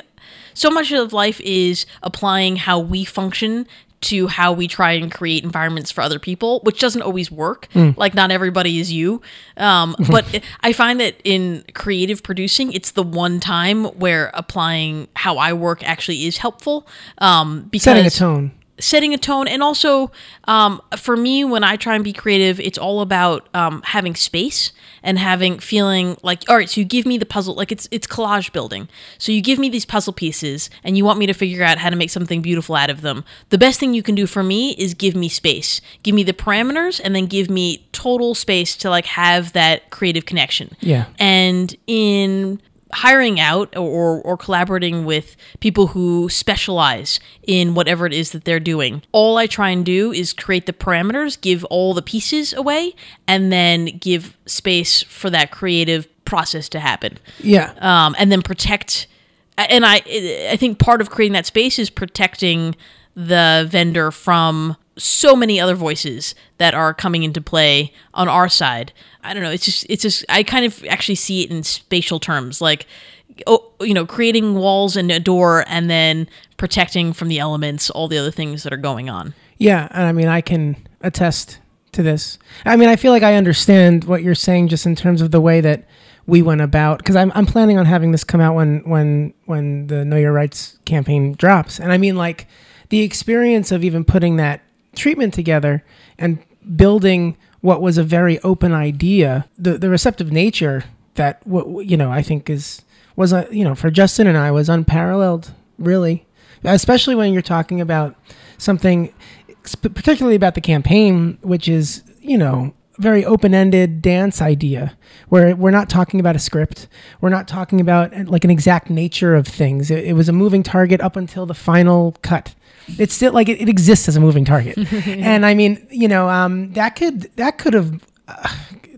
so much of life is applying how we function to how we try and create environments for other people, which doesn't always work. Like, not everybody is you. Um, but I find that in creative producing, it's the one time where applying how I work actually is helpful. Um, because
setting a tone
setting a tone. And also um, for me when i try and be creative it's all about um, having space and having feeling like all right so you give me the puzzle like it's it's collage building. So you give me these puzzle pieces and you want me to figure out how to make something beautiful out of them. The best thing you can do for me is give me space. Give me the parameters and then give me total space to like have that creative connection.
Yeah.
and in hiring out or, or collaborating with people who specialize in whatever it is that they're doing. All I try and do is create the parameters, give all the pieces away, and then give space for that creative process to happen.
Yeah.
Um, and then protect. And I, I think part of creating that space is protecting the vendor from so many other voices that are coming into play on our side. I don't know. It's just, it's just, I kind of actually see it in spatial terms, like, oh, you know, creating walls and a door and then protecting from the elements all the other things that are going on.
Yeah, and I mean, I can attest to this. I mean, I feel like I understand what you're saying just in terms of the way that we went about because I'm I'm planning on having this come out when when when the Know Your Rights campaign drops, and I mean like the experience of even putting that treatment together and building what was a very open idea, the the receptive nature that what you know I think is was a you know for Justin and I was unparalleled really, especially when you're talking about something particularly about the campaign, which is you know very open-ended dance idea where we're not talking about a script. We're not talking about like an exact nature of things. It, it was a moving target up until the final cut it's still like it, it exists as a moving target. And i mean you know um, that could that could have uh,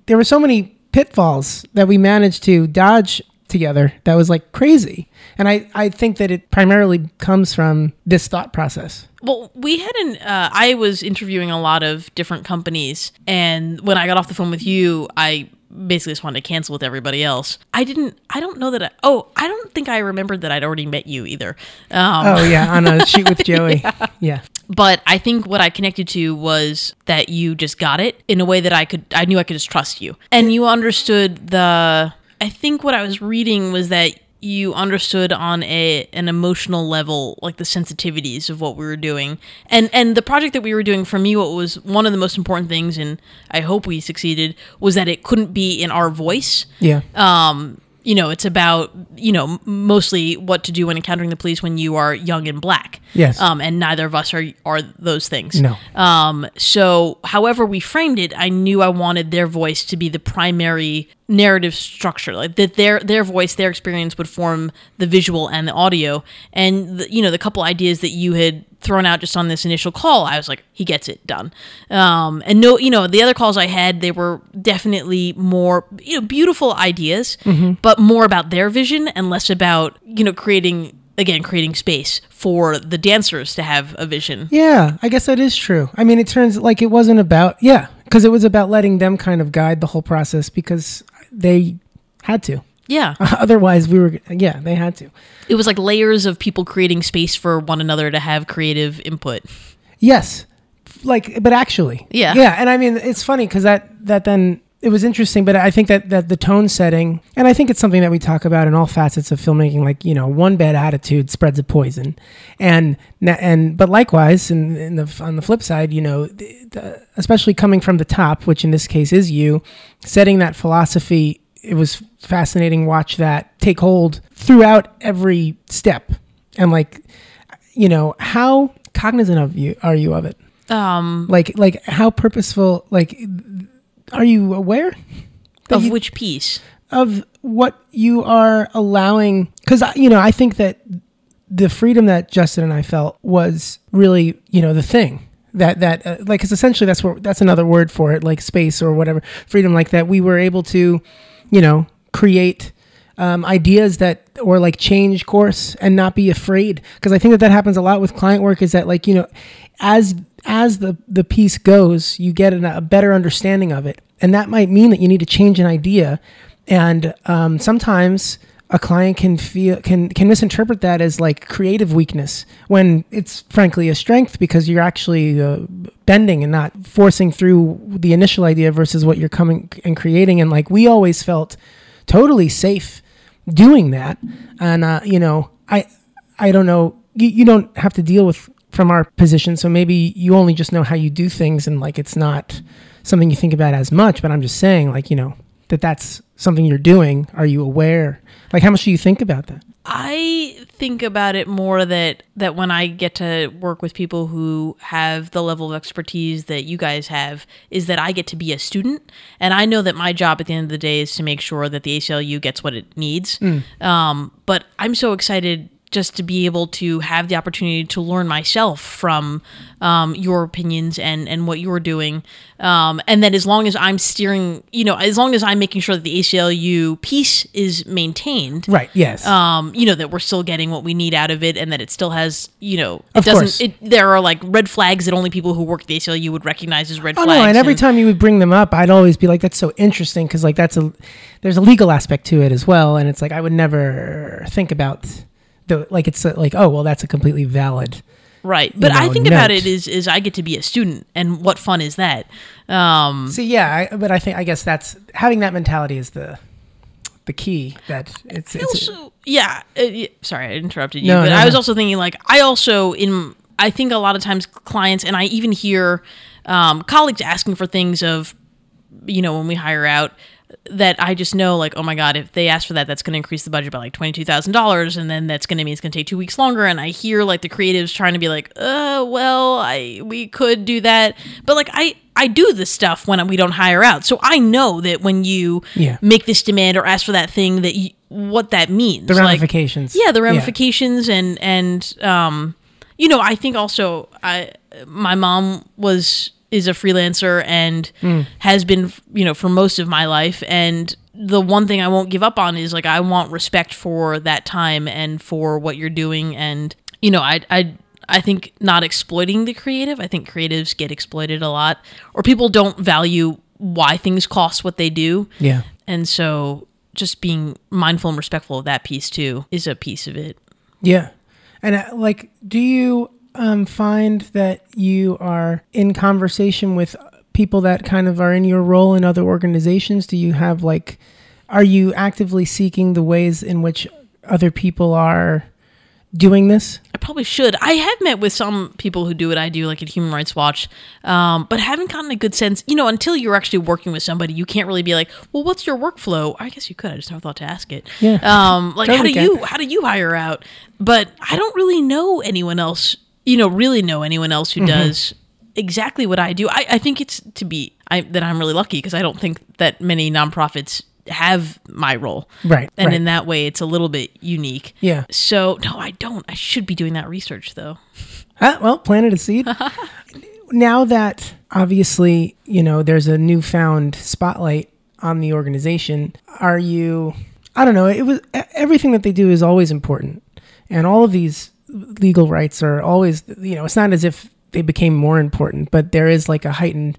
there were so many pitfalls that we managed to dodge together that was like crazy. And i i think that it primarily comes from this thought process
well, we had an. Uh, I was interviewing a lot of different companies, and when I got off the phone with you, I basically just wanted to cancel with everybody else. I didn't. I don't know that. I, oh, I don't think I remembered that I'd already met you either. Um,
oh yeah, on a shoot with Joey. yeah. yeah.
But I think what I connected to was that you just got it in a way that I could. I knew I could just trust you, and you understood the. I think what I was reading was that you understood on a an emotional level like the sensitivities of what we were doing and and the project that we were doing for me what was one of the most important things and i hope we succeeded was that it couldn't be in our voice
yeah
um you know, it's about you know mostly what to do when encountering the police when you are young and black.
Yes.
Um, and neither of us are are those things.
No.
Um. So, however we framed it, I knew I wanted their voice to be the primary narrative structure, like that their their voice, their experience would form the visual and the audio. And the, you know, the couple ideas that you had thrown out just on this initial call, I was like, he gets it done. Um, and no, you know, the other calls I had, they were definitely more, you know, beautiful ideas, mm-hmm. but more about their vision and less about, you know, creating again creating space for the dancers to have a vision
yeah i guess that is true i mean it turns like it wasn't about yeah because it was about letting them kind of guide the whole process because they had to.
Yeah.
Otherwise we were yeah they had to.
It was like layers of people creating space for one another to have creative input.
Yes. Like but actually.
Yeah.
Yeah and i mean it's funny because that that then it was interesting but i think that that the tone setting and i think it's something that we talk about in all facets of filmmaking like you know one bad attitude spreads a poison. And and but likewise in, in the on the flip side you know the, the, especially coming from the top which in this case is you setting that philosophy it was fascinating watch that take hold throughout every step. And like you know how cognizant of you are you of it?
Um
like like how purposeful like are you aware
of
you,
which piece?
Of what you are allowing because you know i think that the freedom that justin and i felt was really you know the thing that that uh, like because essentially that's what that's another word for it like space or whatever freedom like that. We were able to you know create um, ideas that or like change course and not be afraid. Because i think that that happens a lot with client work is that like you know as as the the piece goes you get an, a better understanding of it. And that might mean that you need to change an idea. And um, sometimes a client can feel can can misinterpret that as like creative weakness when it's frankly a strength because you're actually uh, bending and not forcing through the initial idea versus what you're coming and creating. And like we always felt totally safe doing that. And uh, you know i i don't know. You, you don't have to deal with from our position. So maybe you only just know how you do things and like it's not something you think about as much but i'm just saying like you know that that's something you're doing. Are you aware? Like how much do you think about that?
I think about it more that that when I get to work with people who have the level of expertise that you guys have, is that I get to be a student, and I know that my job at the end of the day is to make sure that the ACLU gets what it needs. Um, but I'm so excited just to be able to have the opportunity to learn myself from um, your opinions and and what you're doing, um, and then as long as I'm steering, you know, as long as I'm making sure that the ACLU piece is maintained,
Right. Yes.
um, you know that we're still getting what we need out of it, and that it still has, you know, it
Of
doesn't.
course.
It, there are like red flags that only people who work at the ACLU would recognize as red
Oh
flags.
no! And every time you would bring them up, I'd always be like, "That's so interesting," because like that's a there's a legal aspect to it as well, and it's like I would never think about the like it's a, like oh well that's a completely valid
right? But I
know,
think about it is is I get to be a student, and what fun is that? Um,
See, yeah, I, but I think I guess that's having that mentality is the the key. That it's,
I
it's
also, yeah, uh, Sorry, I interrupted you,
No,
but
no,
I was
no.
also thinking like I also in I think a lot of times clients and I even hear um, colleagues asking for things of you know when we hire out that I just know like oh my god if they ask for that that's going to increase the budget by like twenty two thousand dollars and then that's going to mean it's going to take two weeks longer and I hear like the creatives trying to be like uh well I we could do that but like I I do this stuff when we don't hire out so I know that when you
Yeah.
make this demand or ask for that thing that you, what that means
the
Like,
ramifications.
yeah the ramifications and and um you know i think also i my mom was is a freelancer and has been you know for most of my life and the one thing i won't give up on is like i want respect for that time and for what you're doing and you know i i I think not exploiting the creative. I think creatives get exploited a lot, or people don't value why things cost what they do.
yeah.
And so just being mindful and respectful of that piece too is a piece of it.
Yeah. And uh, like, do you um, find that you are in conversation with people that kind of are in your role in other organizations? Do you have like, are you actively seeking the ways in which other people are doing this?
I probably should. I have met with some people who do what I do, like at Human Rights Watch, um, but haven't gotten a good sense. You know, until you're actually working with somebody, you can't really be like, "Well, what's your workflow?" I guess you could. I just never thought to ask it.
Yeah.
Um, like,
Totally
how do you how do you hire out? But I don't really know anyone else. You know, really know anyone else who
Mm-hmm.
does exactly what I do. I, I think it's to be I, that I'm really lucky because I don't think that many nonprofits have my role.
Right,
And
right.
in that way, it's a little bit unique.
Yeah.
So no, I don't. I should be doing that research though.
Ah, well, planted a seed. now that obviously, you know, there's a newfound spotlight on the organization, are you I don't know, it was everything that they do is always important. And all of these legal rights are always, you know, it's not as if they became more important, but there is like a heightened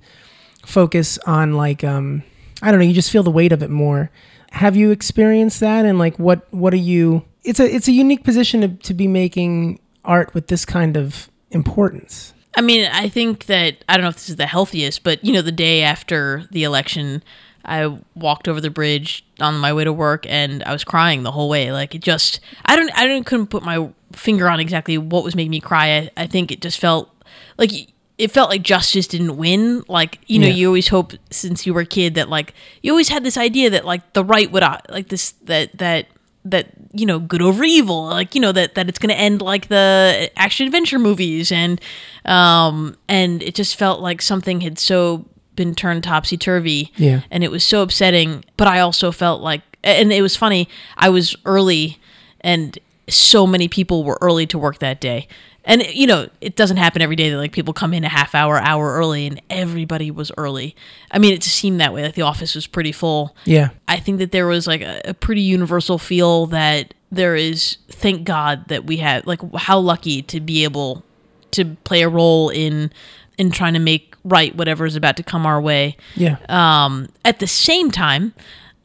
focus on like um I don't know, you just feel the weight of it more. Have you experienced that and like what what are you it's a it's a unique position to, to be making art with this kind of importance.
I mean, I think that I don't know if this is the healthiest, but you know, the day after the election, I walked over the bridge on my way to work and I was crying the whole way. Like it just, I don't, I don't, couldn't put my finger on exactly what was making me cry. I, I think it just felt like it felt like justice didn't win. Like you know,
Yeah.
you always hope since you were a kid that like you always had this idea that like the right would uh, like this that that that you know good over evil like you know that that it's going to end like the action adventure movies and um and it just felt like something had so been turned topsy turvy
Yeah.
and it was so upsetting but i also felt like and it was funny i was early and so many people were early to work that day and you know it doesn't happen every day that like people come in a half hour hour early and everybody was early i mean it just seemed that way like the office was pretty full
Yeah.
I think that there was like a, a pretty universal feel that there is thank God that we have like how lucky to be able to play a role in in trying to make right whatever is about to come our way.
Yeah.
Um, at the same time,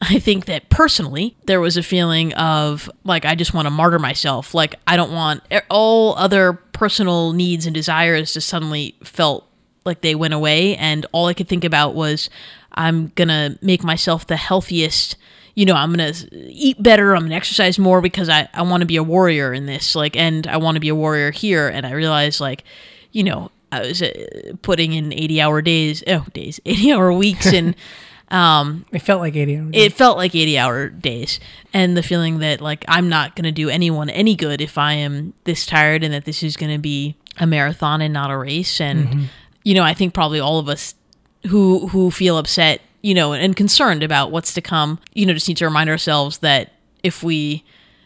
I think that personally there was a feeling of like I just want to martyr myself. Like I don't want all other personal needs and desires just suddenly felt like they went away, and all I could think about was I'm gonna make myself the healthiest. You know, I'm gonna eat better. I'm gonna exercise more because I I want to be a warrior in this. Like, and I want to be a warrior here. And I realized like, you know, I was uh, putting in 80 hour days, oh days, 80 hour weeks, and Um,
It felt like 80 hours.
it felt like 80 hour days. And the feeling that like i'm not going to do anyone any good if i am this tired and that this is going to be a marathon and not a race. And you know i think probably all of us who who feel upset you know and concerned about what's to come you know just need to remind ourselves that if we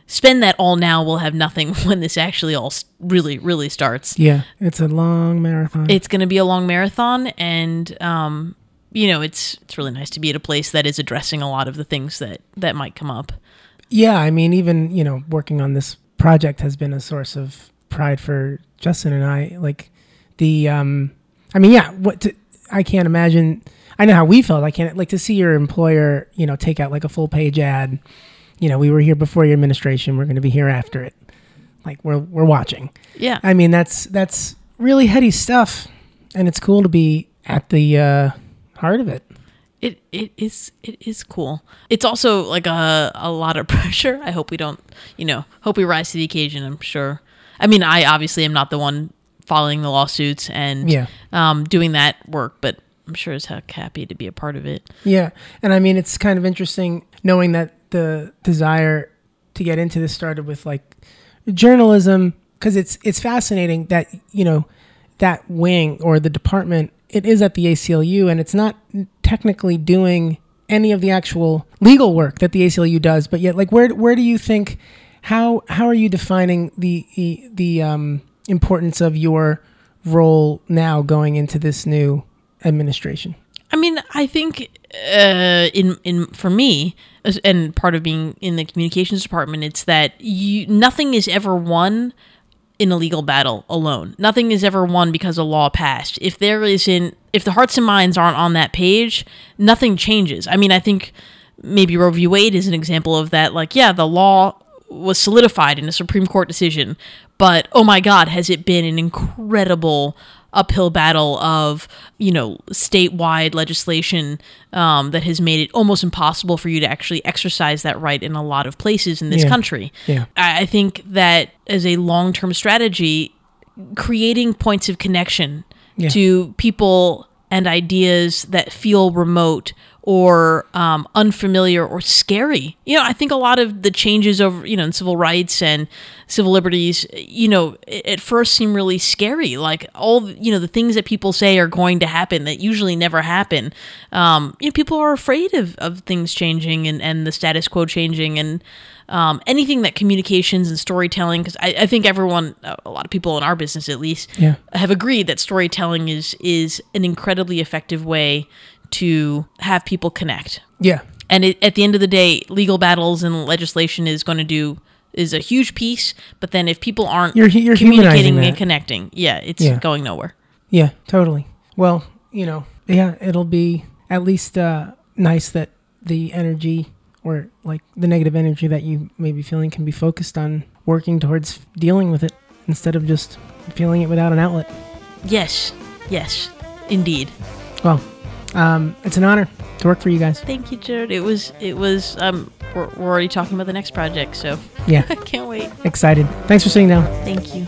spend that all now we'll have nothing when this actually all really really starts.
Yeah, it's a long marathon.
it's going to be a long marathon. And um you know it's it's really nice to be at a place that is addressing a lot of the things that that might come up
yeah, I mean, even, you know, working on this project has been a source of pride for Justin and I. Like, the, um, I mean, yeah, what, to, I can't imagine, I know how we felt. I can't, like, to see your employer, you know, take out like a full page ad, you know, we were here before your administration, we're going to be here after it. Like, we're, we're watching.
yeah
I mean, that's that's really heady stuff, and it's cool to be at the uh, heart of it.
it it is it is cool. It's also like a a lot of pressure. I hope we don't you know hope we rise to the occasion i'm sure. I mean i obviously am not the one following the lawsuits and
Yeah.
um doing that work but i'm sure as heck happy to be a part of it.
Yeah, and I mean, it's kind of interesting knowing that the desire to get into this started with like journalism because it's it's fascinating that you know that wing or the department it is at the ACLU and it's not technically doing any of the actual legal work that the ACLU does, but yet like where where do you think how how are you defining the the, um, importance of your role now going into this new administration?
I mean, I think uh, in in for me, and part of being in the communications department, it's that you nothing is ever won in a legal battle alone. Nothing is ever won because a law passed. If there isn't, if the hearts and minds aren't on that page, nothing changes. I mean, I think maybe Roe v. Wade is an example of that. Like, yeah, the law was solidified in a Supreme Court decision, but oh my God, has it been an incredible uphill battle of you know statewide legislation um, that has made it almost impossible for you to actually exercise that right in a lot of places in this
Yeah.
country.
Yeah.
I I think that as a long term strategy, creating points of connection
Yeah.
to people and ideas that feel remote or um, unfamiliar or scary. You know, I think a lot of the changes over, you know, in civil rights and civil liberties, you know, at first seem really scary. Like all, you know, the things that people say are going to happen that usually never happen. Um, you know, people are afraid of, of things changing and, and the status quo changing and um, anything that communications and storytelling, because I, I think everyone, a lot of people in our business at least,
Yeah.
have agreed that storytelling is is an incredibly effective way to have people connect.
Yeah.
And it, at the end of the day, legal battles and legislation is going to do is a huge piece. But then if people aren't
You're- you're
communicating and connecting, yeah, it's
Yeah.
going nowhere.
Yeah, totally. Well, you know, yeah, it'll be at least uh, nice that the energy or like the negative energy that you may be feeling can be focused on working towards dealing with it instead of just feeling it without an outlet.
Yes, yes, indeed.
Well, um, it's an honor to work for you guys.
Thank you, Jared. It was it was um we're, we're already talking about the next project, so
Yeah,
I can't wait.
excited. Thanks for sitting down.
Thank you.